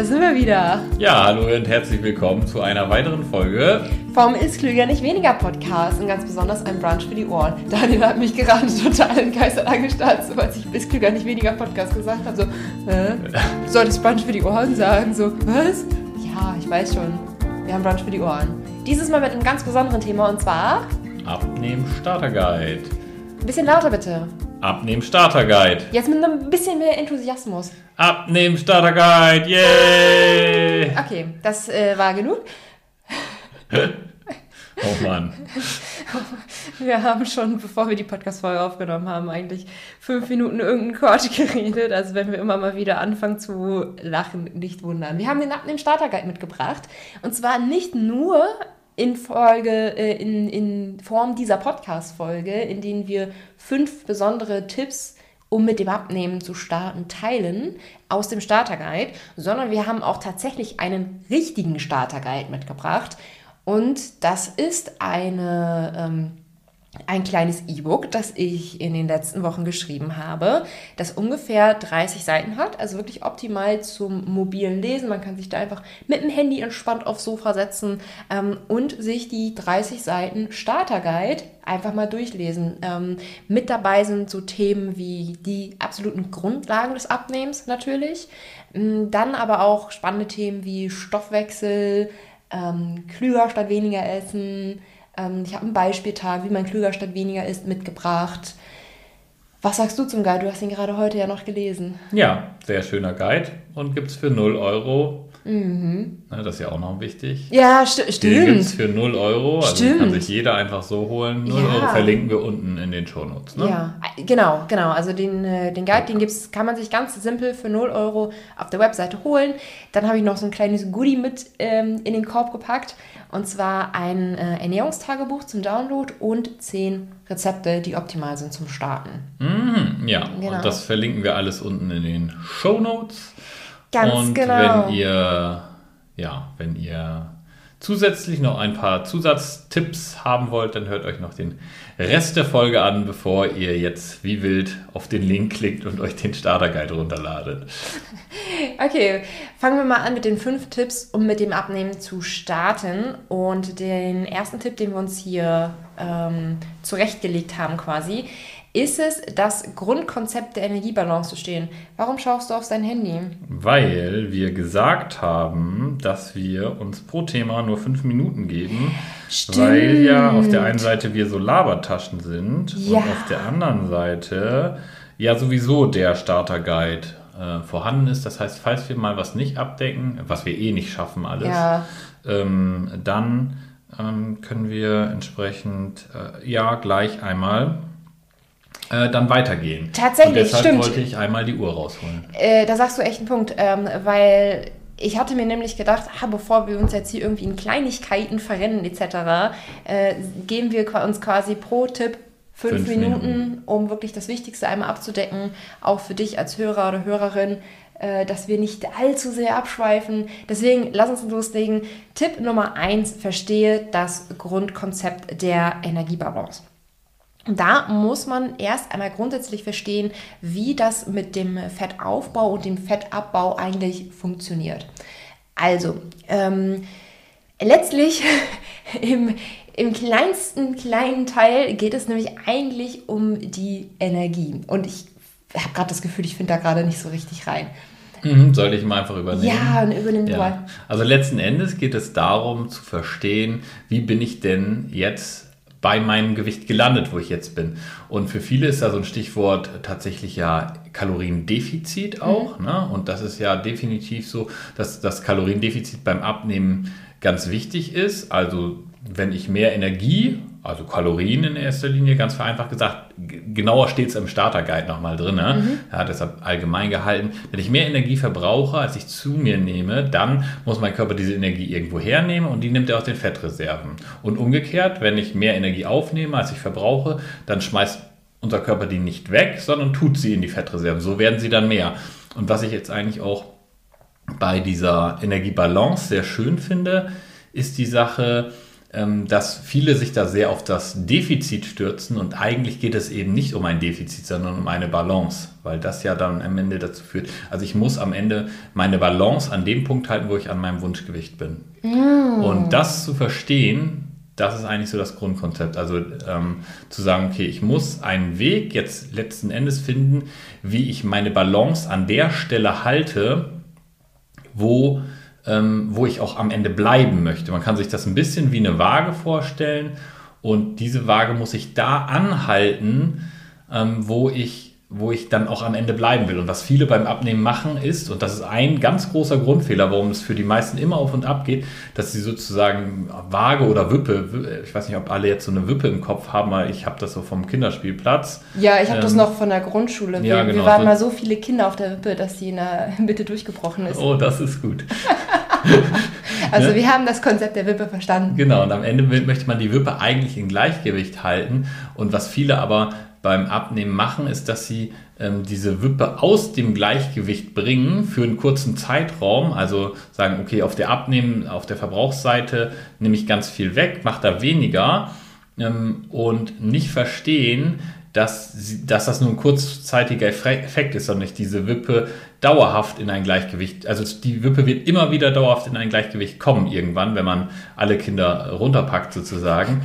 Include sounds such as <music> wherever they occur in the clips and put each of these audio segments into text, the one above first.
da sind wir wieder. Ja, hallo und herzlich willkommen zu einer weiteren Folge vom Ist Klüger nicht weniger Podcast und ganz besonders ein Brunch für die Ohren. Daniel hat mich gerade <laughs> total entgeistert angestarrt, so als ich Ist Klüger nicht weniger Podcast gesagt habe. So, äh, <laughs> soll ich Brunch für die Ohren sagen? So, was? Ja, ich weiß schon. Wir haben Brunch für die Ohren. Dieses Mal mit einem ganz besonderen Thema und zwar Abnehmen Starter Guide. Ein bisschen lauter bitte. Abnehmen Starter Guide. Jetzt mit einem bisschen mehr Enthusiasmus. Abnehmen Starter Guide, yay! <laughs> Okay, das äh, war genug. <laughs> oh Mann. <laughs> Wir haben schon, bevor wir die Podcast-Folge aufgenommen haben, eigentlich fünf Minuten irgendeinen Quatsch geredet. Also wenn wir immer mal wieder anfangen zu lachen, nicht wundern. Wir haben den Abnehmen Starter Guide mitgebracht. Und zwar nicht nur in Folge, äh, in, in Form dieser Podcast-Folge, in denen wir fünf besondere Tipps, um mit dem Abnehmen zu starten, teilen aus dem Starter-Guide, sondern wir haben auch tatsächlich einen richtigen Starter-Guide mitgebracht. Und das ist eine ähm, ein kleines E-Book, das ich in den letzten Wochen geschrieben habe, das ungefähr 30 Seiten hat, also wirklich optimal zum mobilen Lesen. Man kann sich da einfach mit dem Handy entspannt aufs Sofa setzen ähm, und sich die 30 Seiten Starter Guide einfach mal durchlesen. Ähm, mit dabei sind so Themen wie die absoluten Grundlagen des Abnehmens natürlich, ähm, dann aber auch spannende Themen wie Stoffwechsel, ähm, klüger statt weniger essen, ähm, ich habe einen Beispieltag, wie man klüger statt weniger ist, mitgebracht. Was sagst du zum Guide? Du hast ihn gerade heute ja noch gelesen. Ja, sehr schöner Guide und gibt es für 0 Euro Mhm. Ja, das ist ja auch noch wichtig. Ja, st stimmt. Den gibt es für 0 Euro. Also stimmt. kann sich jeder einfach so holen. 0 ja. Euro verlinken wir unten in den Shownotes. Ne? Ja, genau, genau. Also den, äh, den Guide, den gibt's, kann man sich ganz simpel für 0 Euro auf der Webseite holen. Dann habe ich noch so ein kleines Goodie mit ähm, in den Korb gepackt. Und zwar ein äh, Ernährungstagebuch zum Download und 10 Rezepte, die optimal sind zum Starten. Mhm, ja, genau. und das verlinken wir alles unten in den Shownotes. Ganz und genau. wenn ihr, ja, wenn ihr zusätzlich noch ein paar Zusatztipps haben wollt, dann hört euch noch den Rest der Folge an, bevor ihr jetzt wie wild auf den Link klickt und euch den Starter-Guide runterladet. <laughs> Okay, fangen wir mal an mit den fünf Tipps, um mit dem Abnehmen zu starten. Und den ersten Tipp, den wir uns hier ähm, zurechtgelegt haben quasi, ist es das Grundkonzept der Energiebalance zu stehen. Warum schaust du auf dein Handy? Weil wir gesagt haben, dass wir uns pro Thema nur fünf Minuten geben. Stimmt. Weil ja auf der einen Seite wir so Labertaschen sind ja. und auf der anderen Seite ja sowieso der Starter-Guide äh, vorhanden ist. Das heißt, falls wir mal was nicht abdecken, was wir eh nicht schaffen alles, ja. ähm, dann ähm, können wir entsprechend äh, ja gleich einmal äh, dann weitergehen. Tatsächlich, Und deshalb stimmt. wollte ich einmal die Uhr rausholen. Äh, da sagst du echt einen Punkt, ähm, weil ich hatte mir nämlich gedacht, ah, bevor wir uns jetzt hier irgendwie in Kleinigkeiten verrennen etc., äh, geben wir uns quasi pro Tipp fünf, fünf Minuten, Minuten, um wirklich das Wichtigste einmal abzudecken, auch für dich als Hörer oder Hörerin, äh, dass wir nicht allzu sehr abschweifen. Deswegen lass uns loslegen. Tipp Nummer eins: Verstehe das Grundkonzept der Energiebalance. Da muss man erst einmal grundsätzlich verstehen, wie das mit dem Fettaufbau und dem Fettabbau eigentlich funktioniert. Also, ähm, letztlich <laughs> im, im kleinsten kleinen Teil geht es nämlich eigentlich um die Energie. Und ich habe gerade das Gefühl, ich finde da gerade nicht so richtig rein. Mhm, soll ich mal einfach übernehmen? Ja, übernimm ja. mal. Also letzten Endes geht es darum zu verstehen, wie bin ich denn jetzt bei meinem Gewicht gelandet, wo ich jetzt bin. Und für viele ist da so ein Stichwort tatsächlich ja Kaloriendefizit auch. Mhm. Ne? Und das ist ja definitiv so, dass das Kaloriendefizit beim Abnehmen ganz wichtig ist. Also wenn ich mehr Energie also Kalorien in erster Linie, ganz vereinfacht gesagt. Genauer steht es im Starter-Guide nochmal drin. Ne? Mhm. Ja, deshalb allgemein gehalten. Wenn ich mehr Energie verbrauche, als ich zu mir nehme, dann muss mein Körper diese Energie irgendwo hernehmen und die nimmt er aus den Fettreserven. Und umgekehrt, wenn ich mehr Energie aufnehme, als ich verbrauche, dann schmeißt unser Körper die nicht weg, sondern tut sie in die Fettreserven. So werden sie dann mehr. Und was ich jetzt eigentlich auch bei dieser Energiebalance sehr schön finde, ist die Sache, dass viele sich da sehr auf das Defizit stürzen und eigentlich geht es eben nicht um ein Defizit, sondern um eine Balance, weil das ja dann am Ende dazu führt, also ich muss am Ende meine Balance an dem Punkt halten, wo ich an meinem Wunschgewicht bin. Mm. Und das zu verstehen, das ist eigentlich so das Grundkonzept. Also ähm, zu sagen, okay, ich muss einen Weg jetzt letzten Endes finden, wie ich meine Balance an der Stelle halte, wo ähm, wo ich auch am Ende bleiben möchte. Man kann sich das ein bisschen wie eine Waage vorstellen und diese Waage muss ich da anhalten, ähm, wo ich wo ich dann auch am Ende bleiben will. Und was viele beim Abnehmen machen ist, und das ist ein ganz großer Grundfehler, warum es für die meisten immer auf und ab geht, dass sie sozusagen Waage oder Wippe, ich weiß nicht, ob alle jetzt so eine Wippe im Kopf haben, aber ich habe das so vom Kinderspielplatz. Ja, ich habe ähm, das noch von der Grundschule. Wir, ja, genau. wir waren mal so viele Kinder auf der Wippe, dass sie in der Mitte durchgebrochen ist. Oh, das ist gut. <laughs> also ja? wir haben das Konzept der Wippe verstanden. Genau, und am Ende möchte man die Wippe eigentlich in Gleichgewicht halten. Und was viele aber beim Abnehmen machen, ist, dass sie ähm, diese Wippe aus dem Gleichgewicht bringen für einen kurzen Zeitraum. Also sagen, okay, auf der Abnehmen, auf der Verbrauchsseite nehme ich ganz viel weg, mache da weniger ähm, und nicht verstehen, dass, sie, dass das nur ein kurzzeitiger Effekt ist, sondern nicht diese Wippe dauerhaft in ein Gleichgewicht, also die Wippe wird immer wieder dauerhaft in ein Gleichgewicht kommen irgendwann, wenn man alle Kinder runterpackt sozusagen.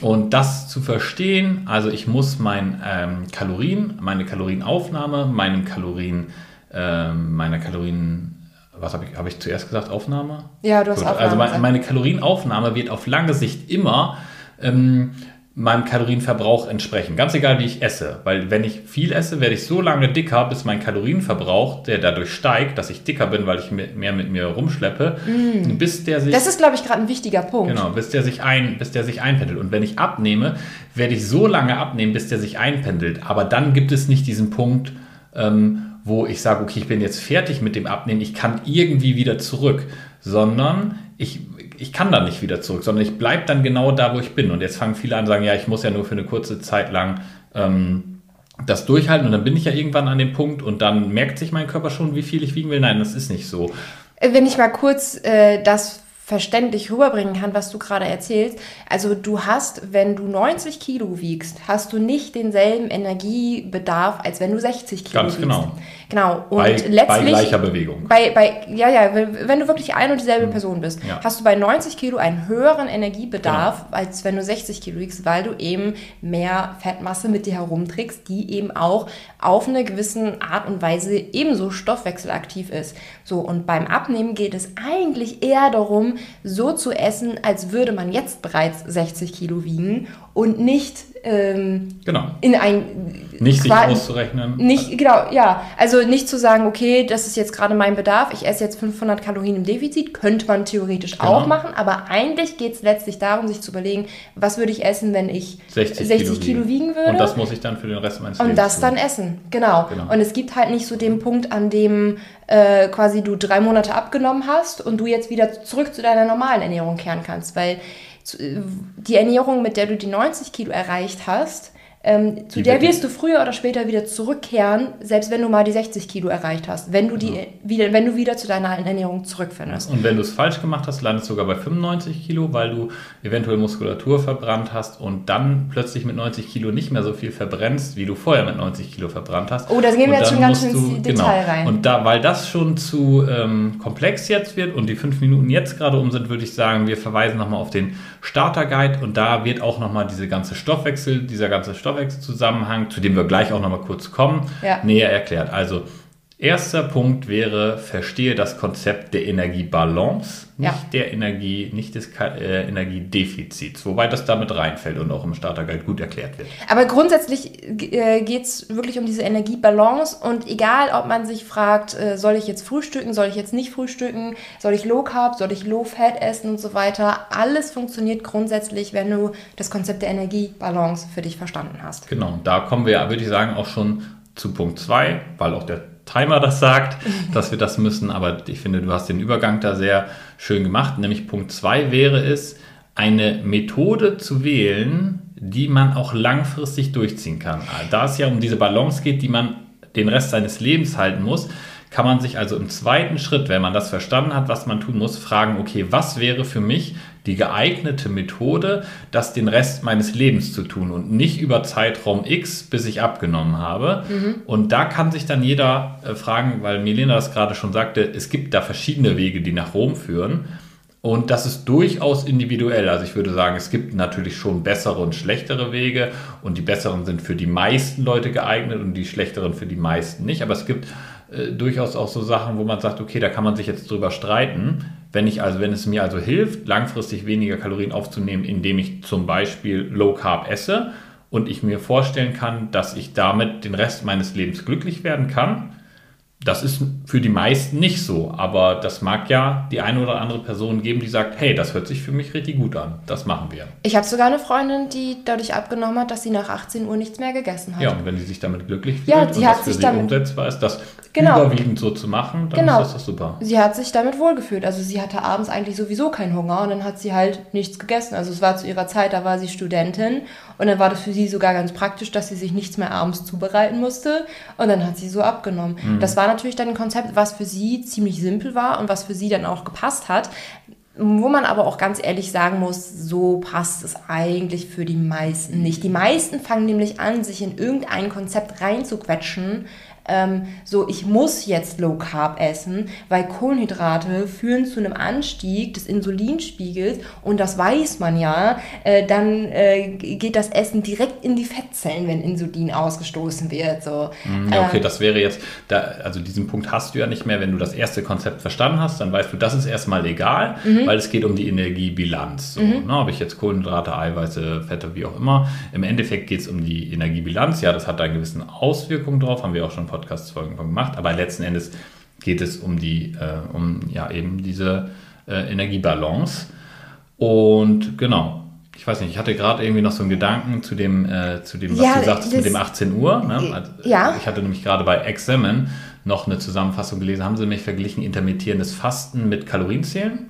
Und das zu verstehen, also ich muss mein ähm, Kalorien, meine Kalorienaufnahme, meinen Kalorien, äh, meine Kalorien, was habe ich, habe ich zuerst gesagt, Aufnahme? Ja, du hast Gut, Aufnahme. Also meine, meine Kalorienaufnahme wird auf lange Sicht immer ähm, meinem Kalorienverbrauch entsprechen. Ganz egal, wie ich esse. Weil wenn ich viel esse, werde ich so lange dicker, bis mein Kalorienverbrauch, der dadurch steigt, dass ich dicker bin, weil ich mehr mit mir rumschleppe, mm. bis der sich... Das ist, glaube ich, gerade ein wichtiger Punkt. Genau, bis der, sich ein, bis der sich einpendelt. Und wenn ich abnehme, werde ich so lange abnehmen, bis der sich einpendelt. Aber dann gibt es nicht diesen Punkt, ähm, wo ich sage, okay, ich bin jetzt fertig mit dem Abnehmen, ich kann irgendwie wieder zurück. Sondern ich ich kann da nicht wieder zurück, sondern ich bleibe dann genau da, wo ich bin. Und jetzt fangen viele an zu sagen, ja, ich muss ja nur für eine kurze Zeit lang ähm, das durchhalten und dann bin ich ja irgendwann an dem Punkt und dann merkt sich mein Körper schon, wie viel ich wiegen will. Nein, das ist nicht so. Wenn ich mal kurz äh, das verständlich rüberbringen kann, was du gerade erzählst. Also du hast, wenn du 90 Kilo wiegst, hast du nicht denselben Energiebedarf, als wenn du 60 Kilo Ganz wiegst. Ganz genau. Genau. Und bei, letztlich, bei gleicher Bewegung. Bei, bei, ja, ja, wenn du wirklich eine und dieselbe mhm. Person bist, ja. hast du bei 90 Kilo einen höheren Energiebedarf, genau. als wenn du 60 Kilo wiegst, weil du eben mehr Fettmasse mit dir herumträgst, die eben auch auf eine gewisse Art und Weise ebenso stoffwechselaktiv ist. So, und beim Abnehmen geht es eigentlich eher darum, so zu essen, als würde man jetzt bereits 60 Kilo wiegen und nicht ähm, genau. in ein nicht sich auszurechnen. Nicht genau, ja, also nicht zu sagen, okay, das ist jetzt gerade mein Bedarf, ich esse jetzt 500 Kalorien im Defizit, könnte man theoretisch genau. auch machen, aber eigentlich geht es letztlich darum, sich zu überlegen, was würde ich essen, wenn ich 60, 60 Kilo, Kilo, wiegen würde. Und das muss ich dann für den Rest meines Lebens Und das tun. dann essen, genau. genau. Und es gibt halt nicht so den Punkt, an dem äh, quasi du drei Monate abgenommen hast und du jetzt wieder zurück zu deiner normalen Ernährung kehren kannst, weil die Ernährung, mit der du die 90 Kilo erreicht hast, ähm, zu der wirst du früher oder später wieder zurückkehren, selbst wenn du mal die 60 Kilo erreicht hast, wenn du, die, ja. wieder, wenn du wieder zu deiner alten Ernährung zurückfindest. Und wenn du es falsch gemacht hast, landest du sogar bei 95 Kilo, weil du eventuell Muskulatur verbrannt hast und dann plötzlich mit 90 Kilo nicht mehr so viel verbrennst, wie du vorher mit 90 Kilo verbrannt hast. Oh, da gehen wir jetzt schon ganz schön ins Detail genau, rein. Und da, weil das schon zu ähm, komplex jetzt wird und die fünf Minuten jetzt gerade um sind, würde ich sagen, wir verweisen nochmal auf den Starter-Guide und da wird auch nochmal diese ganze Stoffwechsel, dieser ganze Stoffwechselzusammenhang, zu dem wir gleich auch nochmal kurz kommen, ja. näher erklärt. Also Erster Punkt wäre, verstehe das Konzept der Energiebalance, nicht ja. der Energie, nicht des äh, Energiedefizits, wobei das damit reinfällt und auch im Starterguide gut erklärt wird. Aber grundsätzlich äh, geht es wirklich um diese Energiebalance und egal, ob man sich fragt, äh, soll ich jetzt frühstücken, soll ich jetzt nicht frühstücken, soll ich Low Carb, soll ich Low Fat essen und so weiter, alles funktioniert grundsätzlich, wenn du das Konzept der Energiebalance für dich verstanden hast. Genau, da kommen wir, würde ich sagen, auch schon zu Punkt 2, weil auch der Timer das sagt, dass wir das müssen. Aber ich finde, du hast den Übergang da sehr schön gemacht. Nämlich Punkt 2 wäre es, eine Methode zu wählen, die man auch langfristig durchziehen kann. Da es ja um diese Balance geht, die man den Rest seines Lebens halten muss, kann man sich also im zweiten Schritt, wenn man das verstanden hat, was man tun muss, fragen, okay, was wäre für mich die geeignete Methode, das den Rest meines Lebens zu tun und nicht über Zeitraum X, bis ich abgenommen habe. Mhm. Und da kann sich dann jeder äh, fragen, weil Milena das gerade schon sagte, es gibt da verschiedene Wege, die nach Rom führen. Und das ist durchaus individuell. Also ich würde sagen, es gibt natürlich schon bessere und schlechtere Wege und die besseren sind für die meisten Leute geeignet und die schlechteren für die meisten nicht. Aber es gibt äh, durchaus auch so Sachen, wo man sagt, okay, da kann man sich jetzt drüber streiten. Wenn ich also, wenn es mir also hilft, langfristig weniger Kalorien aufzunehmen, indem ich zum Beispiel Low Carb esse und ich mir vorstellen kann, dass ich damit den Rest meines Lebens glücklich werden kann, das ist für die meisten nicht so, aber das mag ja die eine oder andere Person geben, die sagt, hey, das hört sich für mich richtig gut an, das machen wir. Ich habe sogar eine Freundin, die dadurch abgenommen hat, dass sie nach 18 Uhr nichts mehr gegessen hat. Ja, und wenn sie sich damit glücklich fühlt ja, sie und hat das für sich sie umsetzbar ist, das genau, überwiegend so zu machen, dann genau, ist das doch super. Sie hat sich damit wohlgefühlt. Also sie hatte abends eigentlich sowieso keinen Hunger und dann hat sie halt nichts gegessen. Also es war zu ihrer Zeit, da war sie Studentin und dann war das für sie sogar ganz praktisch, dass sie sich nichts mehr abends zubereiten musste und dann hat sie so abgenommen. Mhm. Das war natürlich dann ein Konzept, was für sie ziemlich simpel war und was für sie dann auch gepasst hat. Wo man aber auch ganz ehrlich sagen muss, so passt es eigentlich für die meisten nicht. Die meisten fangen nämlich an, sich in irgendein Konzept reinzuquetschen, ähm, so ich muss jetzt Low Carb essen, weil Kohlenhydrate führen zu einem Anstieg des Insulinspiegels und das weiß man ja, äh, dann äh, geht das Essen direkt in die Fettzellen, wenn Insulin ausgestoßen wird. So. Mhm, ja, okay, ähm, das wäre jetzt, da, also diesen Punkt hast du ja nicht mehr, wenn du das erste Konzept verstanden hast, dann weißt du, das ist erstmal egal, mhm. weil es geht um die Energiebilanz. So, mhm. ne, ob ich jetzt Kohlenhydrate, Eiweiße, Fette, wie auch immer. Im Endeffekt geht es um die Energiebilanz. Ja, das hat da eine gewisse Auswirkung drauf, haben wir auch schon Podcast-Folgen gemacht, aber letzten Endes geht es um die, äh, um ja eben diese äh, Energiebalance. Und genau, ich weiß nicht, ich hatte gerade irgendwie noch so einen Gedanken zu dem, äh, zu dem was ja, du sagtest mit dem 18 Uhr. Ne? Also, ja. Ich hatte nämlich gerade bei Examen noch eine Zusammenfassung gelesen, haben sie nämlich verglichen intermittierendes Fasten mit Kalorienzählen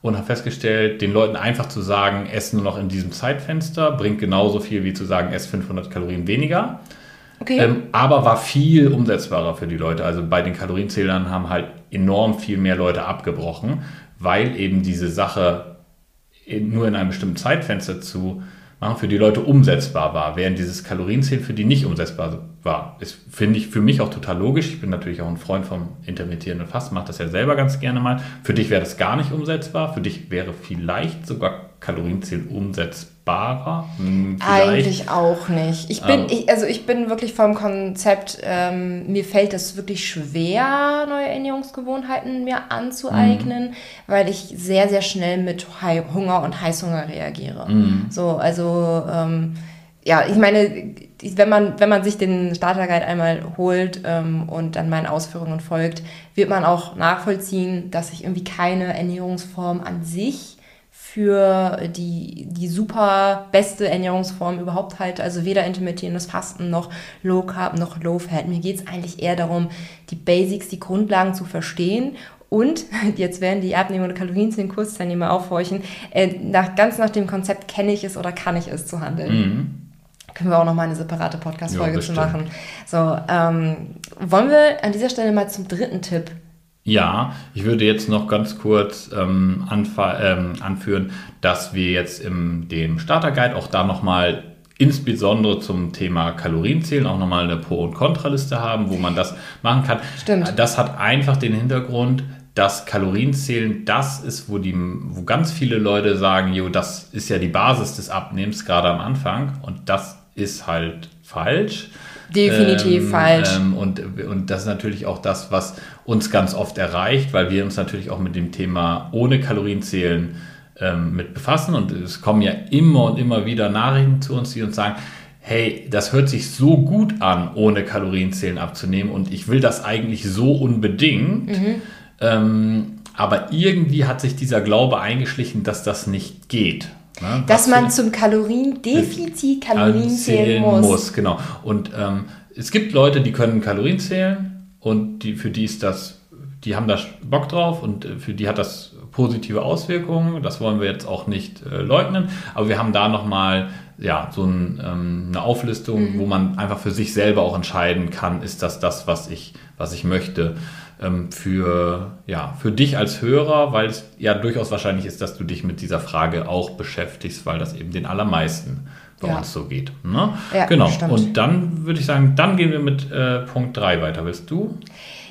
und habe festgestellt, den Leuten einfach zu sagen, ess nur noch in diesem Zeitfenster, bringt genauso viel wie zu sagen, ess 500 Kalorien weniger. Okay. Ähm, aber war viel umsetzbarer für die Leute. Also bei den Kalorienzählern haben halt enorm viel mehr Leute abgebrochen, weil eben diese Sache in, nur in einem bestimmten Zeitfenster zu machen für die Leute umsetzbar war, während dieses Kalorienzählen für die nicht umsetzbar war. Das finde ich für mich auch total logisch. Ich bin natürlich auch ein Freund vom intermittierenden Fasten, mache das ja selber ganz gerne mal. Für dich wäre das gar nicht umsetzbar. Für dich wäre vielleicht sogar Kalorienzählen umsetzbarer? Hm, Eigentlich auch nicht. Ich bin, ich, also ich bin wirklich vom Konzept, ähm, mir fällt es wirklich schwer, neue Ernährungsgewohnheiten mir anzueignen, mhm. weil ich sehr, sehr schnell mit Hunger und Heißhunger reagiere. Mhm. So, also ähm, ja, ich meine, wenn man, wenn man sich den Starterguide einmal holt ähm, und dann meinen Ausführungen folgt, wird man auch nachvollziehen, dass ich irgendwie keine Ernährungsform an sich für die, die super beste Ernährungsform überhaupt halte. Also weder intermittierendes Fasten noch Low Carb noch Low Fat. Mir geht es eigentlich eher darum, die Basics, die Grundlagen zu verstehen und <laughs> jetzt werden die Abnehmer und Kalorienzählen Kursteilnehmer aufhorchen. Äh, nach, ganz nach dem Konzept kenne ich es oder kann ich es zu handeln. Mhm. Können wir auch noch mal eine separate Podcast-Folge ja, zu machen. So, ähm, wollen wir an dieser Stelle mal zum dritten Tipp ja, ich würde jetzt noch ganz kurz ähm, ähm, anführen, dass wir jetzt im dem Starter-Guide auch da nochmal insbesondere zum Thema Kalorienzählen auch nochmal eine Pro- und Kontraliste haben, wo man das machen kann. Stimmt. Das hat einfach den Hintergrund, dass Kalorienzählen das ist, wo, die, wo ganz viele Leute sagen, jo, das ist ja die Basis des Abnehmens, gerade am Anfang. Und das ist halt falsch. Definitiv ähm, falsch. Ähm, und, und das ist natürlich auch das, was uns ganz oft erreicht, weil wir uns natürlich auch mit dem Thema ohne Kalorienzählen ähm, mit befassen. Und es kommen ja immer und immer wieder Nachrichten zu uns, die uns sagen, hey, das hört sich so gut an, ohne Kalorienzählen abzunehmen und ich will das eigentlich so unbedingt. Mhm. Ähm, aber irgendwie hat sich dieser Glaube eingeschlichen, dass das nicht geht. Ne? Dass man zum Kaloriendefizit Kalorien zählen muss. muss. Genau. Und ähm, es gibt Leute, die können Kalorien zählen und die, für die ist das, die haben da Bock drauf und äh, für die hat das positive Auswirkungen. Das wollen wir jetzt auch nicht äh, leugnen. Aber wir haben da nochmal ja, so ein, ähm, eine Auflistung, mhm. wo man einfach für sich selber auch entscheiden kann, ist das das, was ich, was ich möchte. Ähm, für, ja, für dich als Hörer, weil es ja durchaus wahrscheinlich ist, dass du dich mit dieser Frage auch beschäftigst, weil das eben den allermeisten bei ja. uns so geht. Ne? Ja, genau. Stimmt. Und dann würde ich sagen, dann gehen wir mit äh, Punkt 3 weiter. Willst du?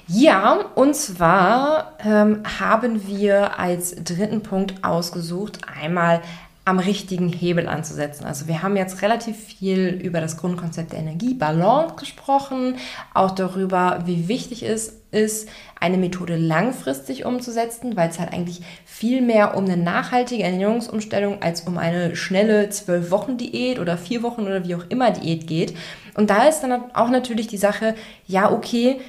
Ja, und zwar ähm, haben wir als dritten Punkt ausgesucht, einmal am richtigen Hebel anzusetzen. Also wir haben jetzt relativ viel über das Grundkonzept der Energiebalance gesprochen, auch darüber, wie wichtig es ist, eine Methode langfristig umzusetzen, weil es halt eigentlich viel mehr um eine nachhaltige Ernährungsumstellung als um eine schnelle zwölf Wochen Diät oder vier Wochen oder wie auch immer Diät geht. Und da ist dann auch natürlich die Sache, ja, okay,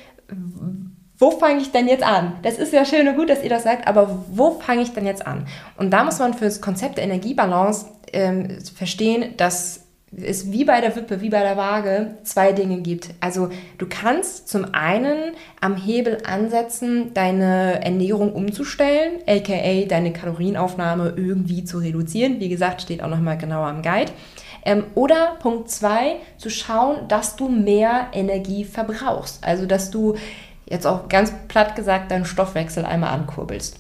wo fange ich denn jetzt an? Das ist ja schön und gut, dass ihr das sagt, aber wo fange ich denn jetzt an? Und da muss man für das Konzept der Energiebalance ähm, verstehen, dass es wie bei der Wippe, wie bei der Waage zwei Dinge gibt. Also du kannst zum einen am Hebel ansetzen, deine Ernährung umzustellen, aka deine Kalorienaufnahme irgendwie zu reduzieren. Wie gesagt, steht auch nochmal genauer im Guide. Ähm, oder Punkt zwei, zu schauen, dass du mehr Energie verbrauchst. Also dass du jetzt auch ganz platt gesagt, deinen Stoffwechsel einmal ankurbelst.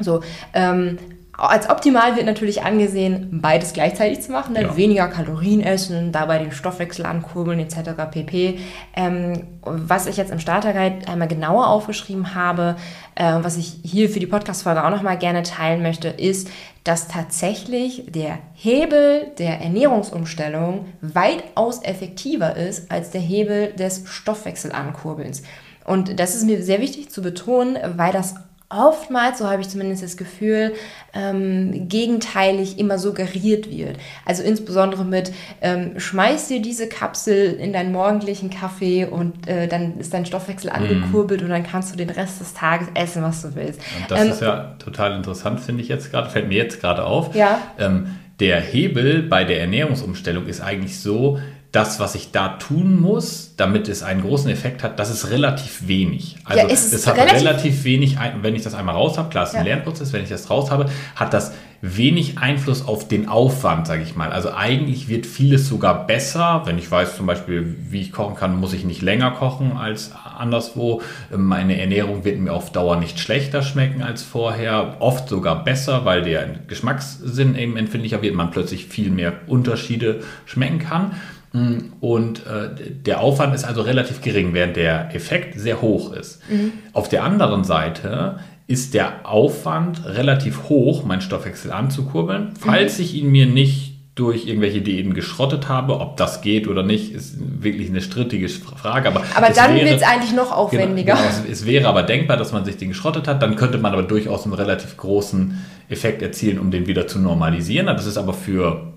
So, ähm, als optimal wird natürlich angesehen, beides gleichzeitig zu machen, dann ja. weniger Kalorien essen, dabei den Stoffwechsel ankurbeln etc. pp. Ähm, was ich jetzt im Starterguide einmal genauer aufgeschrieben habe, äh, was ich hier für die Podcast-Folge auch nochmal gerne teilen möchte, ist, dass tatsächlich der Hebel der Ernährungsumstellung weitaus effektiver ist als der Hebel des Stoffwechselankurbelns. Und das ist mir sehr wichtig zu betonen, weil das oftmals, so habe ich zumindest das Gefühl, ähm, gegenteilig immer suggeriert wird. Also insbesondere mit, ähm, schmeiß dir diese Kapsel in deinen morgendlichen Kaffee und äh, dann ist dein Stoffwechsel mhm. angekurbelt mm. und dann kannst du den Rest des Tages essen, was du willst. Und das ähm, ist ja total interessant, finde ich jetzt gerade, fällt mir jetzt gerade auf. Ja. Ähm, der Hebel bei der Ernährungsumstellung ist eigentlich so, das, was ich da tun muss, damit es einen großen Effekt hat, das ist relativ wenig. Also ja, es, es hat relativ, relativ, wenig, wenn ich das einmal raus habe, klar, es ist ein ja. Lernprozess, wenn ich das raus habe, hat das wenig Einfluss auf den Aufwand, sage ich mal. Also eigentlich wird vieles sogar besser. Wenn ich weiß zum Beispiel, wie ich kochen kann, muss ich nicht länger kochen als anderswo. Meine Ernährung wird mir auf Dauer nicht schlechter schmecken als vorher. Oft sogar besser, weil der Geschmackssinn eben empfindlicher wird, man plötzlich viel mehr Unterschiede schmecken kann. Und äh, der Aufwand ist also relativ gering, während der Effekt sehr hoch ist. Mhm. Auf der anderen Seite ist der Aufwand relativ hoch, meinen Stoffwechsel anzukurbeln, falls mhm. ich ihn mir nicht durch irgendwelche Diäten geschrottet habe. Ob das geht oder nicht, ist wirklich eine strittige Frage. Aber, aber dann wird es eigentlich noch genau, aufwendiger. Genau, genau, es wäre aber denkbar, dass man sich den geschrottet hat. Dann könnte man aber durchaus einen relativ großen Effekt erzielen, um den wieder zu normalisieren. Das ist aber für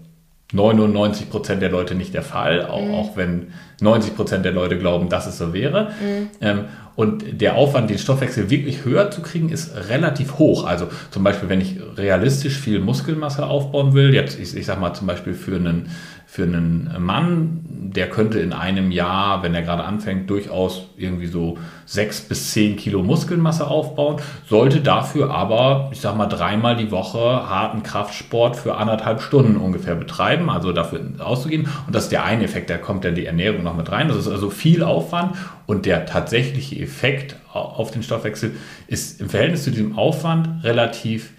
99 Prozent der Leute nicht der Fall, auch, mhm. auch wenn 90 Prozent der Leute glauben, dass es so wäre. Mhm. Ähm, und der Aufwand, den Stoffwechsel wirklich höher zu kriegen, ist relativ hoch. Also zum Beispiel, wenn ich realistisch viel Muskelmasse aufbauen will, jetzt ich, ich sag mal zum Beispiel für einen für einen Mann, der könnte in einem Jahr, wenn er gerade anfängt, durchaus irgendwie so sechs bis zehn Kilo Muskelmasse aufbauen, sollte dafür aber, ich sag mal, dreimal die Woche harten Kraftsport für anderthalb Stunden ungefähr betreiben, also dafür auszugehen. Und das ist der eine Effekt, da kommt dann die Ernährung noch mit rein. Das ist also viel Aufwand und der tatsächliche Effekt auf den Stoffwechsel ist im Verhältnis zu diesem Aufwand relativ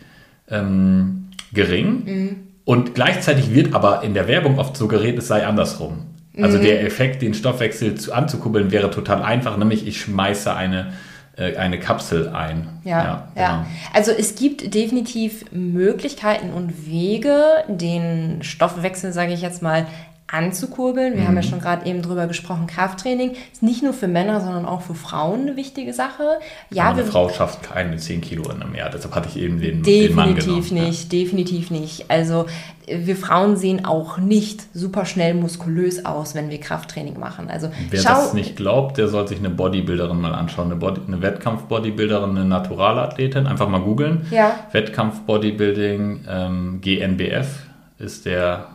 ähm, gering. Mhm und gleichzeitig wird aber in der Werbung oft suggeriert, es sei andersrum. Also mhm. der Effekt, den Stoffwechsel zu, anzukurbeln, wäre total einfach, nämlich ich schmeiße eine, äh, eine Kapsel ein. Ja, ja, ja. Genau. Also es gibt definitiv Möglichkeiten und Wege, den Stoffwechsel, sage ich jetzt mal, anzukurbeln. Wir mhm. haben ja mhm. schon gerade eben drüber gesprochen, Krafttraining ist nicht nur für Männer, sondern auch für Frauen eine wichtige Sache. Ja, eine Frau schafft keine 10 Kilo in einem Jahr, deshalb hatte ich eben den, den Mann. Definitiv nicht, ja. definitiv nicht. Also wir Frauen sehen auch nicht super schnell muskulös aus, wenn wir Krafttraining machen. Also wer schau, das nicht glaubt, der soll sich eine Bodybuilderin mal anschauen, eine, Body, eine Wettkampf-Bodybuilderin, eine Naturalathletin, einfach mal googeln. Ja. Wettkampf-Bodybuilding ähm, GNBF ist der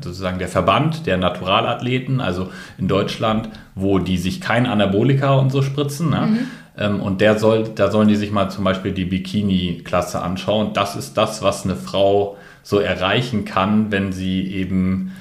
sozusagen der Verband der Naturalathleten, also in Deutschland, wo die sich kein Anabolika und so spritzen. Ne? Mhm. Ähm, und der soll, da sollen die sich mal zum Beispiel die Bikini-Klasse anschauen. Das ist das, was eine Frau so erreichen kann, wenn sie eben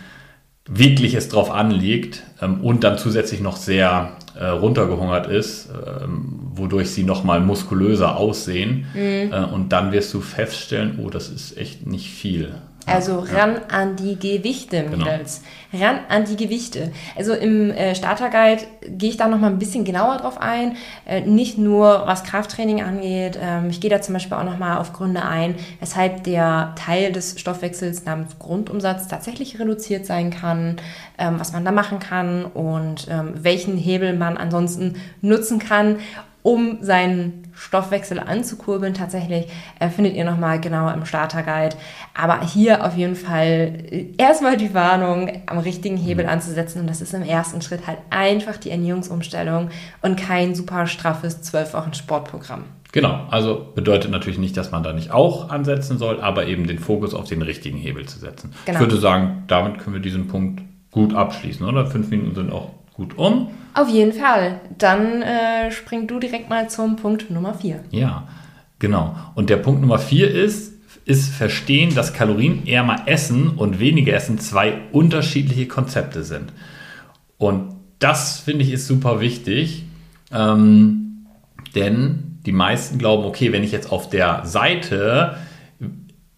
wirklich es drauf anliegt ähm, und dann zusätzlich noch sehr äh, runtergehungert ist, ähm, wodurch sie nochmal muskulöser aussehen. Mhm. Äh, und dann wirst du feststellen, oh, das ist echt nicht viel. Also ran ja. an die Gewichte, genau. Mädels. Genau. Ran an die Gewichte. Also im äh, Starterguide gehe ich da noch mal ein bisschen genauer drauf ein. Äh, nicht nur was Krafttraining angeht. Ähm, ich gehe da zum Beispiel auch noch mal auf Gründe ein, weshalb der Teil des Stoffwechsels namens Grundumsatz tatsächlich reduziert sein kann, ähm, was man da machen kann und ähm, welchen Hebel man ansonsten nutzen kann, um seinen Stoffwechsel anzukurbeln. Tatsächlich äh, findet ihr nochmal genauer im Starterguide. Aber hier auf jeden Fall äh, erstmal die Warnung, am richtigen Hebel mhm. anzusetzen. Und das ist im ersten Schritt halt einfach die Ernährungsumstellung und kein super straffes 12 Wochen Sportprogramm. Genau, also bedeutet natürlich nicht, dass man da nicht auch ansetzen soll, aber eben den Fokus auf den richtigen Hebel zu setzen. Genau. Ich würde sagen, damit können wir diesen Punkt gut abschließen, oder? Fünf Minuten sind auch gut um. Auf jeden Fall. Dann äh, spring du direkt mal zum Punkt Nummer 4. Ja, genau. Und der Punkt Nummer 4 ist, ist verstehen, dass kalorienärmer Essen und weniger Essen zwei unterschiedliche Konzepte sind. Und das finde ich ist super wichtig, ähm, denn die meisten glauben, okay, wenn ich jetzt auf der Seite,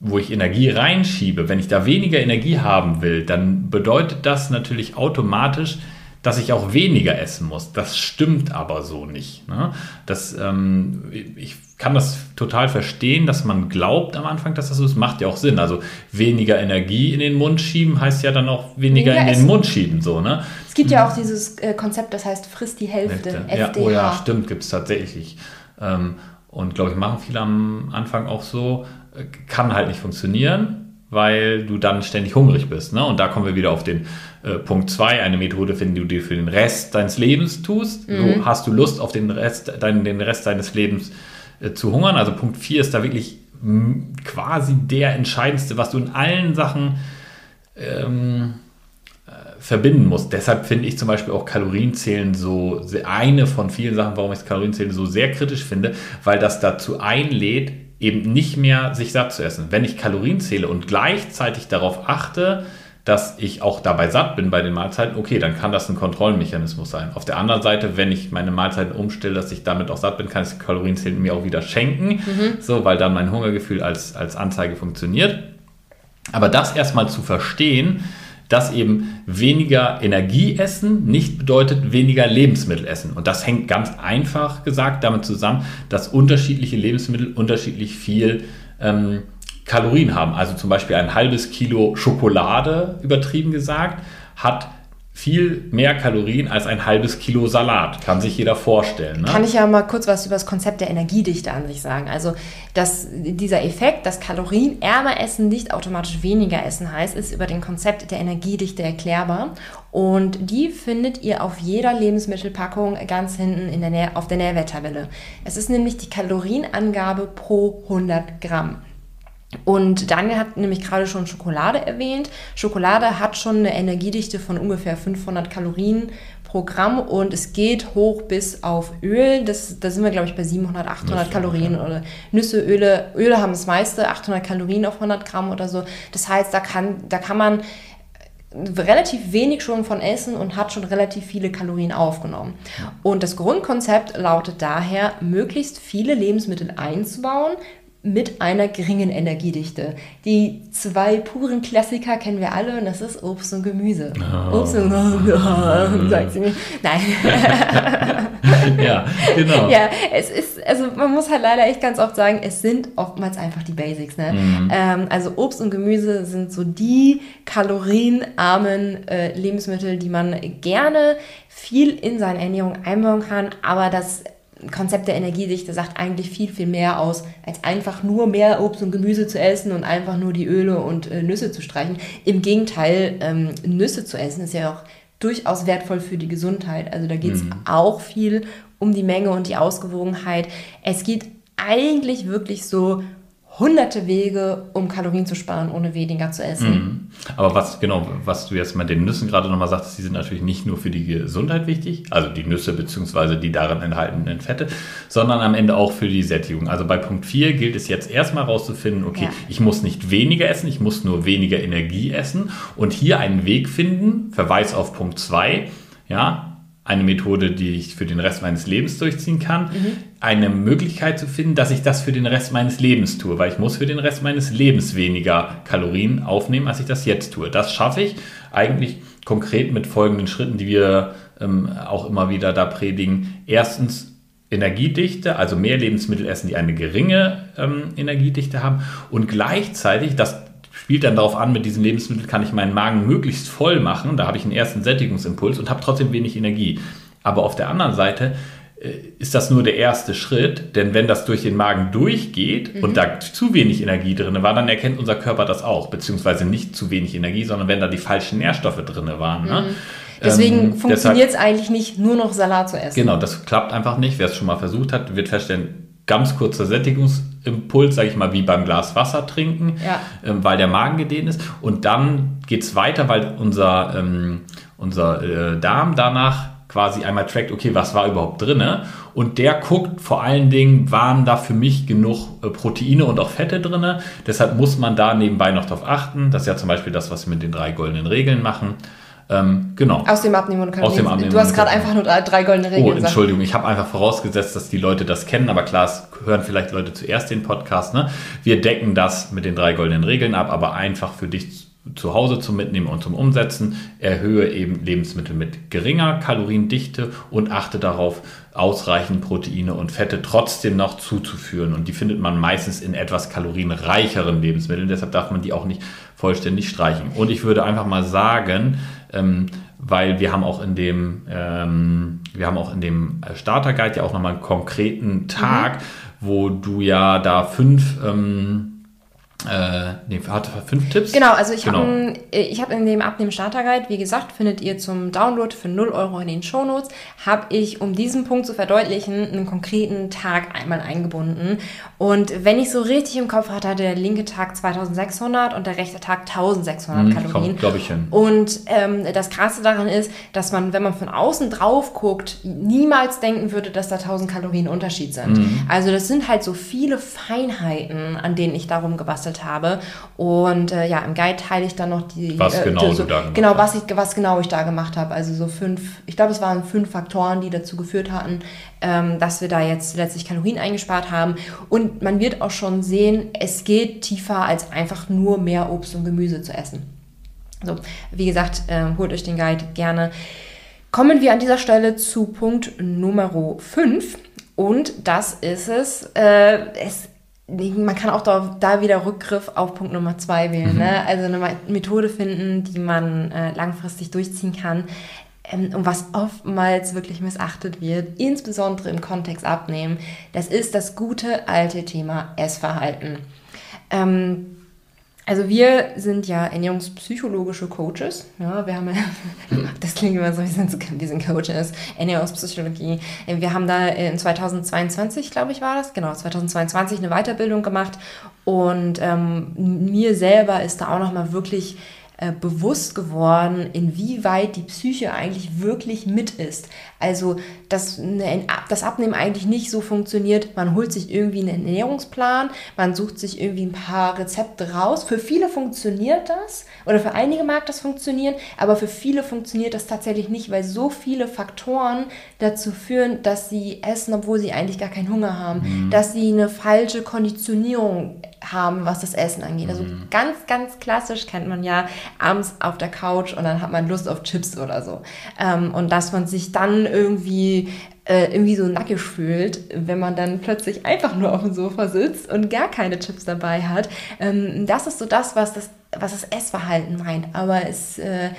wo ich Energie reinschiebe, wenn ich da weniger Energie haben will, dann bedeutet das natürlich automatisch, dass ich auch weniger essen muss. Das stimmt aber so nicht. Ne? Das, ähm, ich kann das total verstehen, dass man glaubt am Anfang, dass das so ist. Macht ja auch Sinn. Also weniger Energie in den Mund schieben heißt ja dann auch weniger, weniger in den Mund schieben. So, ne? Es gibt ja auch dieses äh, Konzept, das heißt frisst die Hälfte. Ja, oh ja, stimmt, gibt es tatsächlich. Ähm, und glaube ich, machen viele am Anfang auch so. Äh, kann halt nicht funktionieren weil du dann ständig hungrig bist. Ne? Und da kommen wir wieder auf den äh, Punkt 2, eine Methode finden, die du dir für den Rest deines Lebens tust. Mhm. So hast du Lust auf den Rest, dein, den Rest deines Lebens äh, zu hungern. Also Punkt 4 ist da wirklich quasi der entscheidendste, was du in allen Sachen ähm, äh, verbinden musst. Deshalb finde ich zum Beispiel auch Kalorienzählen so eine von vielen Sachen, warum ich Kalorienzählen so sehr kritisch finde, weil das dazu einlädt, eben nicht mehr sich satt zu essen. Wenn ich Kalorien zähle und gleichzeitig darauf achte, dass ich auch dabei satt bin bei den Mahlzeiten, okay, dann kann das ein Kontrollmechanismus sein. Auf der anderen Seite, wenn ich meine Mahlzeiten umstelle, dass ich damit auch satt bin, kann ich die Kalorienzählen mir auch wieder schenken, mhm. so, weil dann mein Hungergefühl als, als Anzeige funktioniert. Aber das erstmal zu verstehen, dass eben weniger Energie essen nicht bedeutet weniger Lebensmittel essen. Und das hängt ganz einfach gesagt damit zusammen, dass unterschiedliche Lebensmittel unterschiedlich viel ähm, Kalorien haben. Also zum Beispiel ein halbes Kilo Schokolade, übertrieben gesagt, hat viel mehr Kalorien als ein halbes Kilo Salat. Kann sich jeder vorstellen. Ne? Kann ich ja mal kurz was über das Konzept der Energiedichte an sich sagen. Also, dass dieser Effekt, dass kalorienärmer Essen nicht automatisch weniger Essen heißt, ist über den Konzept der Energiedichte erklärbar. Und die findet ihr auf jeder Lebensmittelpackung ganz hinten in der Nähr auf der Nährwerttabelle. Es ist nämlich die Kalorienangabe pro 100 Gramm. Und Daniel hat nämlich gerade schon Schokolade erwähnt. Schokolade hat schon eine Energiedichte von ungefähr 500 Kalorien pro Gramm und es geht hoch bis auf Öl. Das, da sind wir, glaube ich, bei 700, 800 Nüsse, Kalorien ja. oder Nüsse, Öle. Öle haben das meiste, 800 Kalorien auf 100 Gramm oder so. Das heißt, da kann, da kann man relativ wenig schon von essen und hat schon relativ viele Kalorien aufgenommen. Und das Grundkonzept lautet daher, möglichst viele Lebensmittel einzubauen, mit einer geringen Energiedichte. Die zwei puren Klassiker kennen wir alle und das ist Obst und Gemüse. Oh. Obst und oh, <laughs> sagt sie mir. Nein. <laughs> ja, genau. Ja, es ist, also man muss halt leider echt ganz oft sagen, es sind oftmals einfach die Basics. Ne? Mhm. Ähm, also Obst und Gemüse sind so die kalorienarmen äh, Lebensmittel, die man gerne viel in seine Ernährung einbauen kann, aber das Konzept der Energiedichte sagt eigentlich viel, viel mehr aus, als einfach nur mehr Obst und Gemüse zu essen und einfach nur die Öle und äh, Nüsse zu streichen. Im Gegenteil, ähm, Nüsse zu essen ist ja auch durchaus wertvoll für die Gesundheit. Also da geht es mhm. auch viel um die Menge und die Ausgewogenheit. Es geht eigentlich wirklich so hunderte Wege, um Kalorien zu sparen, ohne weniger zu essen. Mhm. Aber was genau, was du jetzt mit den Nüssen gerade nochmal sagst, die sind natürlich nicht nur für die Gesundheit wichtig, also die Nüsse bzw. die darin enthaltenen Fette, sondern am Ende auch für die Sättigung. Also bei Punkt 4 gilt es jetzt erstmal rauszufinden, okay, ja. ich muss nicht weniger essen, ich muss nur weniger Energie essen und hier einen Weg finden, Verweis auf Punkt 2, ja, eine Methode, die ich für den Rest meines Lebens durchziehen kann, mhm. eine Möglichkeit zu finden, dass ich das für den Rest meines Lebens tue, weil ich muss für den Rest meines Lebens weniger Kalorien aufnehmen, als ich das jetzt tue. Das schaffe ich eigentlich konkret mit folgenden Schritten, die wir ähm, auch immer wieder da predigen. Erstens Energiedichte, also mehr Lebensmittel essen, die eine geringe ähm, Energiedichte haben und gleichzeitig, das spielt dann darauf an, mit diesen Lebensmitteln kann ich meinen Magen möglichst voll machen. Da habe ich einen ersten Sättigungsimpuls und habe trotzdem wenig Energie. Aber auf der anderen Seite äh, ist das nur der erste Schritt, denn wenn das durch den Magen durchgeht mhm. und da zu wenig Energie drin war, dann erkennt unser Körper das auch, beziehungsweise nicht zu wenig Energie, sondern wenn da die falschen Nährstoffe drin waren. Ne? Mhm. Deswegen ähm, funktioniert es eigentlich nicht, nur noch Salat zu essen. Genau, das klappt einfach nicht. Wer es schon mal versucht hat, wird feststellen, ganz kurzer Sättigungsimpuls, sage ich mal, wie beim Glas Wasser trinken, ja. ähm, weil der Magen gedehnt ist. Und dann geht es weiter, weil unser, ähm, unser äh, Darm danach quasi einmal trackt, okay, was war überhaupt drin? Und der guckt vor allen Dingen, waren da für mich genug äh, Proteine und auch Fette drin. Deshalb muss man da nebenbei noch darauf achten. Das ist ja zum Beispiel das, was wir mit den drei goldenen Regeln machen. Ähm, genau. Aus dem Abnehmen und Kalorien. Aus dem Abnehmen du hast gerade einfach nur drei, drei goldene Regeln Oh, Entschuldigung, ich habe einfach vorausgesetzt, dass die Leute das kennen, aber klar, es hören vielleicht Leute zuerst den Podcast. Ne? Wir decken das mit den drei goldenen Regeln ab, aber einfach für dich zu Hause zum Mitnehmen und zum Umsetzen. Erhöhe eben Lebensmittel mit geringer Kaloriendichte und achte darauf, ausreichend Proteine und Fette trotzdem noch zuzuführen. Und die findet man meistens in etwas kalorienreicheren Lebensmitteln. Deshalb darf man die auch nicht vollständig streichen. Und ich würde einfach mal sagen, ähm, weil wir haben auch in dem, ähm, wir haben auch in dem Starter Guide ja auch nochmal einen konkreten Tag, mhm. wo du ja da fünf ähm, äh, nee, hat fünf Tipps. Genau, also ich genau. habe äh, hab in dem Abnehmen Starter Guide, wie gesagt, findet ihr zum Download für 0 Euro in den Shownotes, habe ich, um diesen Punkt zu verdeutlichen, einen konkreten Tag einmal eingebunden. Und wenn ich so richtig im Kopf hatte, hatte der linke Tag 2600 und der rechte Tag 1600 hm, Kalorien. glaube ich hin. Und ähm, das Krasse daran ist, dass man, wenn man von außen drauf guckt, niemals denken würde, dass da 1000 Kalorien Unterschied sind. Mhm. Also das sind halt so viele Feinheiten, an denen ich darum gebastelt gebastelt habe. Und äh, ja, im Guide teile ich dann noch die. Was äh, genau so, du da Genau, was, ich, was genau ich da gemacht habe. Also so fünf, ich glaube, es waren fünf Faktoren, die dazu geführt hatten, ähm, dass wir da jetzt letztlich Kalorien eingespart haben. Und man wird auch schon sehen, es geht tiefer als einfach nur mehr Obst und Gemüse zu essen. So, wie gesagt, äh, holt euch den Guide gerne. Kommen wir an dieser Stelle zu Punkt Nummer 5. Und das ist es. Äh, es man kann auch da, da, wieder Rückgriff auf Punkt Nummer zwei wählen. Mhm. Ne? Also eine Methode finden, die man äh, langfristig durchziehen kann. Ähm, und was oftmals wirklich missachtet wird, insbesondere im Kontext Abnehmen, das ist das gute alte Thema Essverhalten. Ähm, also wir sind ja ernährungspsychologische Coaches. Ja, wir haben ja, <laughs> das klingt immer so, wir sind, wir sind Coaches, Ernährungspsychologie. Wir haben da in 2022, glaube ich, war das, genau, 2022 eine Weiterbildung gemacht und ähm, mir selber ist da auch nochmal wirklich äh, bewusst geworden, inwieweit die Psyche eigentlich wirklich mit ist. Also, dass eine, das Abnehmen eigentlich nicht so funktioniert, man holt sich irgendwie einen Ernährungsplan, man sucht sich irgendwie ein paar Rezepte raus. Für viele funktioniert das oder für einige mag das funktionieren, aber für viele funktioniert das tatsächlich nicht, weil so viele Faktoren dazu führen, dass sie essen, obwohl sie eigentlich gar keinen Hunger haben, mhm. dass sie eine falsche Konditionierung haben, was das Essen angeht. Also mhm. ganz, ganz klassisch kennt man ja abends auf der Couch und dann hat man Lust auf Chips oder so. Ähm, und dass man sich dann irgendwie äh, irgendwie so nackig fühlt, wenn man dann plötzlich einfach nur auf dem Sofa sitzt und gar keine Chips dabei hat. Ähm, das ist so das, was das, was das Essverhalten meint. Aber es äh,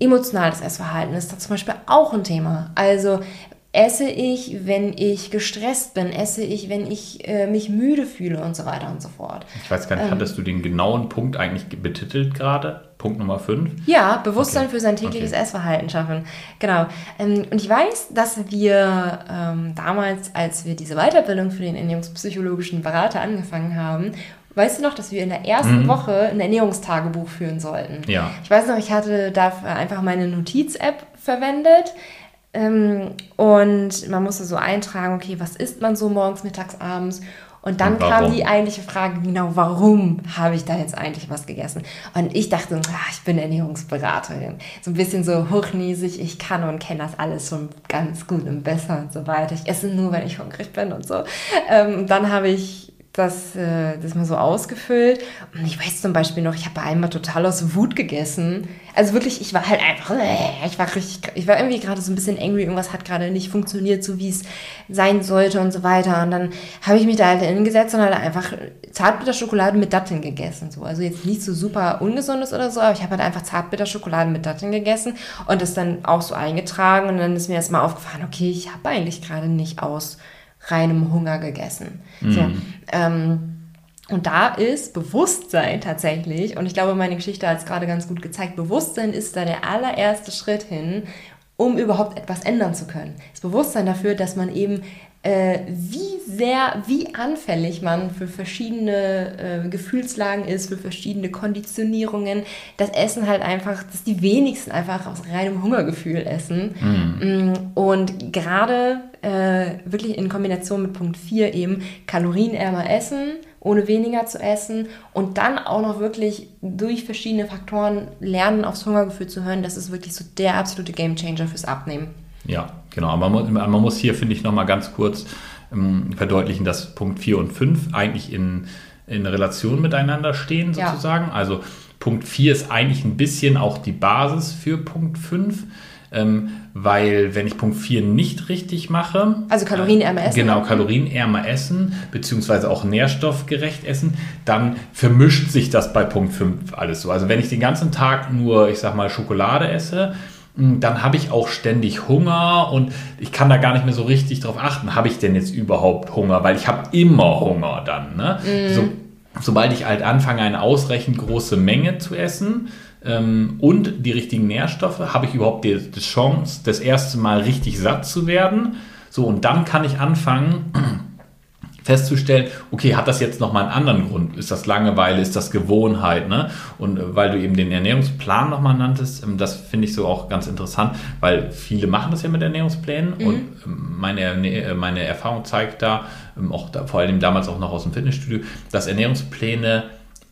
emotionales Essverhalten ist da zum Beispiel auch ein Thema. Also esse ich, wenn ich gestresst bin, esse ich, wenn ich äh, mich müde fühle und so weiter und so fort. Ich weiß gar nicht, ähm, hattest du den genauen Punkt eigentlich betitelt gerade? Punkt Nummer 5? Ja, Bewusstsein okay. für sein tägliches okay. Essverhalten schaffen. Genau. Ähm, und ich weiß, dass wir ähm, damals, als wir diese Weiterbildung für den ernährungspsychologischen Berater angefangen haben, weißt du noch, dass wir in der ersten Mhm. Woche ein Ernährungstagebuch führen sollten? Ja. Ich weiß noch, ich hatte dafür einfach meine Notiz-App verwendet. Ähm, und man musste so eintragen, okay, was isst man so morgens, mittags, abends? Und dann Und kam die eigentliche Frage, genau, warum habe ich da jetzt eigentlich was gegessen? Und ich dachte, ah, ich bin Ernährungsberaterin. So ein bisschen so hochnäsig, ich kann und kenne das alles schon ganz gut und besser und so weiter. Ich esse nur, wenn ich hungrig bin und so. Ähm, dann habe ich das, äh, das mal so ausgefüllt. Und ich weiß zum Beispiel noch, ich habe einmal total aus Wut gegessen. Also wirklich, ich war halt einfach, äh, ich war richtig, ich war irgendwie gerade so ein bisschen angry, irgendwas hat gerade nicht funktioniert, so wie es sein sollte und so weiter. Und dann habe ich mich da halt hingesetzt und halt einfach Zartbitterschokolade mit Datteln gegessen. So. Also jetzt nicht so super ungesundes oder so, aber ich habe halt einfach Zartbitterschokolade mit Datteln gegessen und das dann auch so eingetragen. Und dann ist mir erst mal aufgefallen, okay, ich habe eigentlich gerade nicht aus reinem Hunger gegessen. So, ähm, und da ist Bewusstsein tatsächlich, und ich glaube, meine Geschichte hat es gerade ganz gut gezeigt, Bewusstsein ist da der allererste Schritt hin, um überhaupt etwas ändern zu können. Das Bewusstsein dafür, dass man eben, äh, wie sehr, wie anfällig man für verschiedene äh, Gefühlslagen ist, für verschiedene Konditionierungen, das Essen halt einfach, dass die wenigsten einfach aus reinem Hungergefühl essen. Mm, Und gerade äh, wirklich in Kombination mit Punkt 4 eben kalorienärmer essen, ohne weniger zu essen und dann auch noch wirklich durch verschiedene Faktoren lernen, aufs Hungergefühl zu hören, das ist wirklich so der absolute Gamechanger fürs Abnehmen. Ja, genau. Aber man, muss- man muss hier, finde ich, nochmal ganz kurz ähm, verdeutlichen, dass Punkt 4 und 5 eigentlich in, in Relation miteinander stehen, Ja. sozusagen. Also Punkt 4 ist eigentlich ein bisschen auch die Basis für Punkt 5. Ähm, weil wenn ich Punkt 4 nicht richtig mache, Also kalorienärmer essen. Genau, kalorienärmer essen, beziehungsweise auch nährstoffgerecht essen, dann vermischt sich das bei Punkt 5 alles so. Also wenn ich den ganzen Tag nur, ich sag mal, Schokolade esse, mh, dann habe ich auch ständig Hunger und ich kann da gar nicht mehr so richtig drauf achten, habe ich denn jetzt überhaupt Hunger, weil ich habe immer Hunger dann. Ne? So, sobald ich halt anfange, eine ausreichend große Menge zu essen ähm, und die richtigen Nährstoffe, habe ich überhaupt die, die Chance, das erste Mal richtig satt zu werden. So, und dann kann ich anfangen, <clears throat> festzustellen, okay, hat das jetzt nochmal einen anderen Grund? Ist das Langeweile, ist das Gewohnheit? Ne? Und äh, weil du eben den Ernährungsplan nochmal nanntest, ähm, das finde ich so auch ganz interessant, weil viele machen das ja mit Ernährungsplänen und ähm, meine, äh, meine Erfahrung zeigt da, ähm, auch da, vor allem damals auch noch aus dem Fitnessstudio, dass Ernährungspläne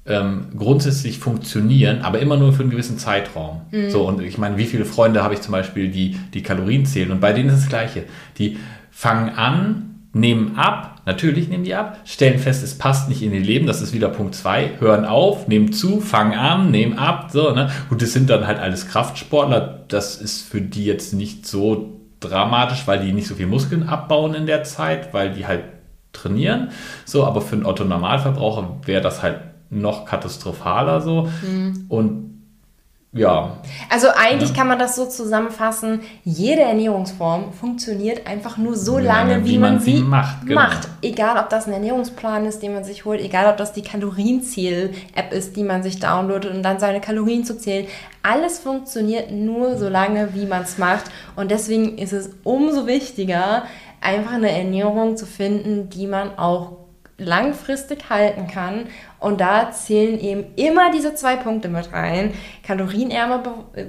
ähm, grundsätzlich funktionieren, aber immer nur für einen gewissen Zeitraum. So, und ich meine, wie viele Freunde habe ich zum Beispiel, die die Kalorien zählen? Und bei denen ist das Gleiche. Die fangen an, nehmen ab, natürlich nehmen die ab, stellen fest, es passt nicht in ihr Leben, das ist wieder Punkt 2, hören auf, nehmen zu, fangen an, nehmen ab, so, ne? Gut, das sind dann halt alles Kraftsportler, das ist für die jetzt nicht so dramatisch, weil die nicht so viel Muskeln abbauen in der Zeit, weil die halt trainieren, so, aber für einen Otto-Normalverbraucher wäre das halt noch katastrophaler so und ja, Also eigentlich kann man das so zusammenfassen, jede Ernährungsform funktioniert einfach nur so lange, wie, man, sie macht, genau. Egal, ob das ein Ernährungsplan ist, den man sich holt, egal, ob das die Kalorienziel-App ist, die man sich downloadet und dann seine Kalorien zu zählen. Alles funktioniert nur so lange, wie man es macht. Und deswegen ist es umso wichtiger, einfach eine Ernährung zu finden, die man auch langfristig halten kann. Und da zählen eben immer diese zwei Punkte mit rein. Kalorienärmer,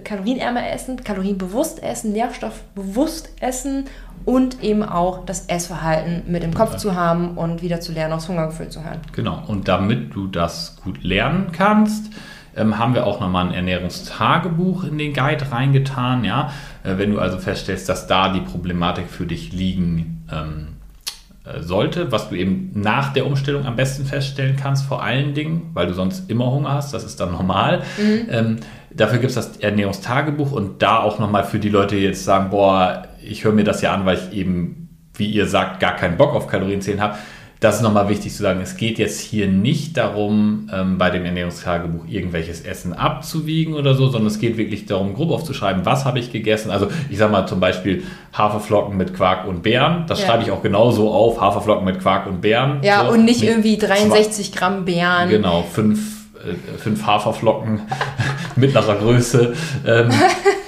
kalorienärmer essen, kalorienbewusst essen, nährstoffbewusst essen und eben auch das Essverhalten mit im Kopf zu haben und wieder zu lernen, aufs Hungergefühl zu hören. Genau, und damit du das gut lernen kannst, ähm, haben wir auch nochmal ein Ernährungstagebuch in den Guide reingetan. Ja? Äh, wenn du also feststellst, dass da die Problematik für dich liegen ähm, äh, sollte, was du eben nach der Umstellung am besten feststellen kannst, vor allen Dingen, weil du sonst immer Hunger hast, das ist dann normal. Ähm, dafür gibt es das Ernährungstagebuch und da auch nochmal für die Leute, die jetzt sagen, boah, ich höre mir das ja an, weil ich eben, wie ihr sagt, gar keinen Bock auf Kalorienzählen habe. Das ist nochmal wichtig zu sagen. Es geht jetzt hier nicht darum, ähm, bei dem Ernährungstagebuch irgendwelches Essen abzuwiegen oder so, sondern es geht wirklich darum, grob aufzuschreiben, was habe ich gegessen. Also ich sage mal zum Beispiel Haferflocken mit Quark und Beeren. Das Ja. schreibe ich auch genauso auf, Haferflocken mit Quark und Beeren. Ja, so. und nicht irgendwie 63 Gramm Beeren. Genau, fünf, äh, fünf Haferflocken <laughs> mittlerer Größe. Ähm, <laughs>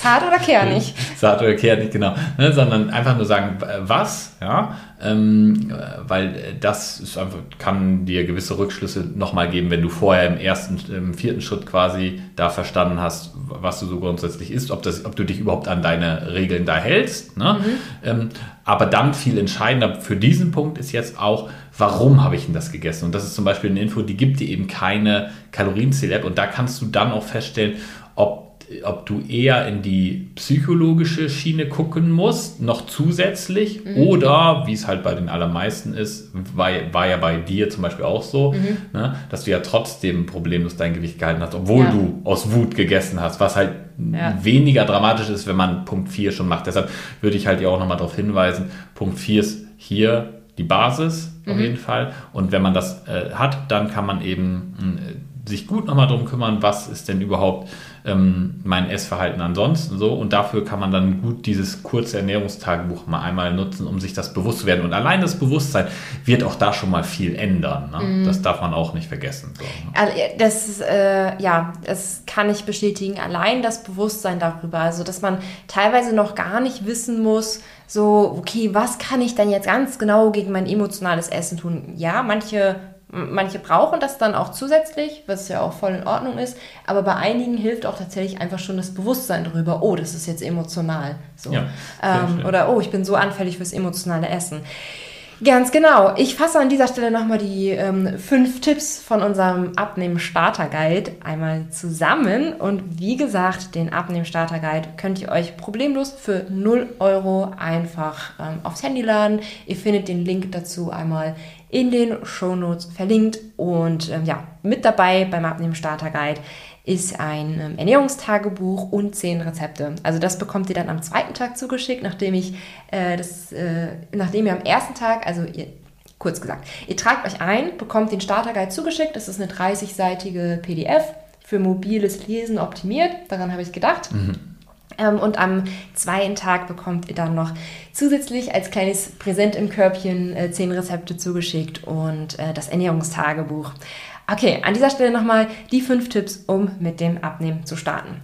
Zart oder kernig? satt oder kehrt nicht genau, ne, sondern einfach nur sagen, was, ja, ähm, weil das ist einfach, kann dir gewisse Rückschlüsse nochmal geben, wenn du vorher im ersten, im vierten Schritt quasi da verstanden hast, was du so grundsätzlich isst, ob, das, ob du dich überhaupt an deine Regeln da hältst. Ne? Mhm. Ähm, aber dann viel entscheidender für diesen Punkt ist jetzt auch, warum habe ich denn das gegessen? Und das ist zum Beispiel eine Info, die gibt dir eben keine Kalorienzähl-App und da kannst du dann auch feststellen, ob ob du eher in die psychologische Schiene gucken musst, noch zusätzlich, mhm. oder wie es halt bei den allermeisten ist, war, war ja bei dir zum Beispiel auch so, mhm. ne, dass du ja trotzdem problemlos dein Gewicht gehalten hast, obwohl ja. du aus Wut gegessen hast, was halt ja. weniger dramatisch ist, wenn man Punkt 4 schon macht. Deshalb würde ich halt ja auch nochmal darauf hinweisen, Punkt 4 ist hier die Basis mhm. auf jeden Fall. Und wenn man das äh, hat, dann kann man eben äh, sich gut nochmal darum kümmern, was ist denn überhaupt ähm, mein Essverhalten ansonsten so. Und dafür kann man dann gut dieses kurze Ernährungstagebuch mal einmal nutzen, um sich das bewusst zu werden. Und allein das Bewusstsein wird auch da schon mal viel ändern. Ne? Mm. Das darf man auch nicht vergessen. So, ne? also, das äh, ja, das kann ich bestätigen. Allein das Bewusstsein darüber, also dass man teilweise noch gar nicht wissen muss, so, okay, was kann ich denn jetzt ganz genau gegen mein emotionales Essen tun? Ja, manche Manche brauchen das dann auch zusätzlich, was ja auch voll in Ordnung ist. Aber bei einigen hilft auch tatsächlich einfach schon das Bewusstsein darüber, oh, das ist jetzt emotional. So. Ja, ähm, oder oh, ich bin so anfällig fürs emotionale Essen. Ganz genau. Ich fasse an dieser Stelle nochmal die ähm, fünf Tipps von unserem Abnehmen-Starter-Guide einmal zusammen. Und wie gesagt, den Abnehmen-Starter-Guide könnt ihr euch problemlos für 0 Euro einfach ähm, aufs Handy laden. Ihr findet den Link dazu einmal in den Shownotes verlinkt. Und ähm, ja, mit dabei beim Abnehmen Starter Guide ist ein ähm, Ernährungstagebuch und zehn Rezepte. Also das bekommt ihr dann am zweiten Tag zugeschickt, nachdem ich äh, das, äh, nachdem ihr am ersten Tag, also ihr, kurz gesagt, ihr tragt euch ein, bekommt den Starter Guide zugeschickt. Das ist eine 30-seitige PDF für mobiles Lesen optimiert. Daran habe ich gedacht. Mhm. Ähm, und am zweiten Tag bekommt ihr dann noch zusätzlich als kleines Präsent im Körbchen äh, zehn Rezepte zugeschickt und äh, das Ernährungstagebuch. Okay, an dieser Stelle nochmal die fünf Tipps, um mit dem Abnehmen zu starten.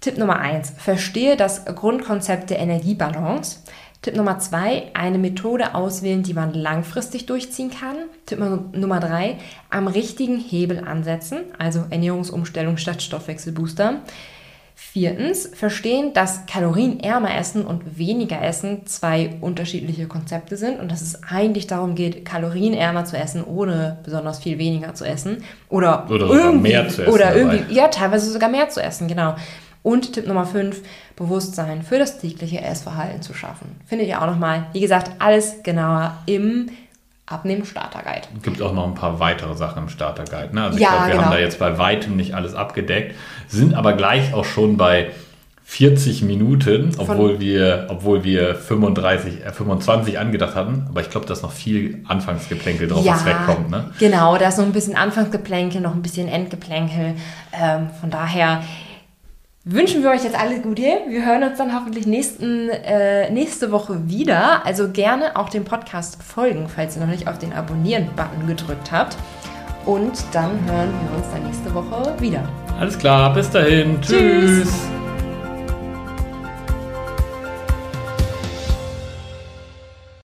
Tipp Nummer eins: Verstehe das Grundkonzept der Energiebalance. Tipp Nummer zwei: Eine Methode auswählen, die man langfristig durchziehen kann. Tipp Nummer drei: Am richtigen Hebel ansetzen, also Ernährungsumstellung statt Stoffwechselbooster. Viertens, verstehen, dass kalorienärmer Essen und weniger Essen zwei unterschiedliche Konzepte sind und dass es eigentlich darum geht, kalorienärmer zu essen, ohne besonders viel weniger zu essen. Oder, oder irgendwie, mehr zu essen. Oder irgendwie, ja, teilweise sogar mehr zu essen, genau. Und Tipp Nummer 5, Bewusstsein für das tägliche Essverhalten zu schaffen. Findet ihr auch nochmal, wie gesagt, alles genauer im Abnehmen Starter Guide. Es gibt auch noch ein paar weitere Sachen im Starter Guide. Ne? Also ich ja, glaube, wir genau. haben da jetzt bei weitem nicht alles abgedeckt, sind aber gleich auch schon bei 40 Minuten, obwohl wir, obwohl wir 35, äh, 25 angedacht hatten. Aber ich glaube, da ist noch viel Anfangsgeplänkel drauf, ja, was wegkommt. Ne? Genau, da ist noch ein bisschen Anfangsgeplänkel, noch ein bisschen Endgeplänkel. Ähm, von daher wünschen wir euch jetzt alles Gute. Wir hören uns dann hoffentlich nächsten, äh, nächste Woche wieder. Also gerne auch dem Podcast folgen, falls ihr noch nicht auf den Abonnieren-Button gedrückt habt. Und dann hören wir uns dann nächste Woche wieder. Alles klar, bis dahin. Tschüss. Tschüss.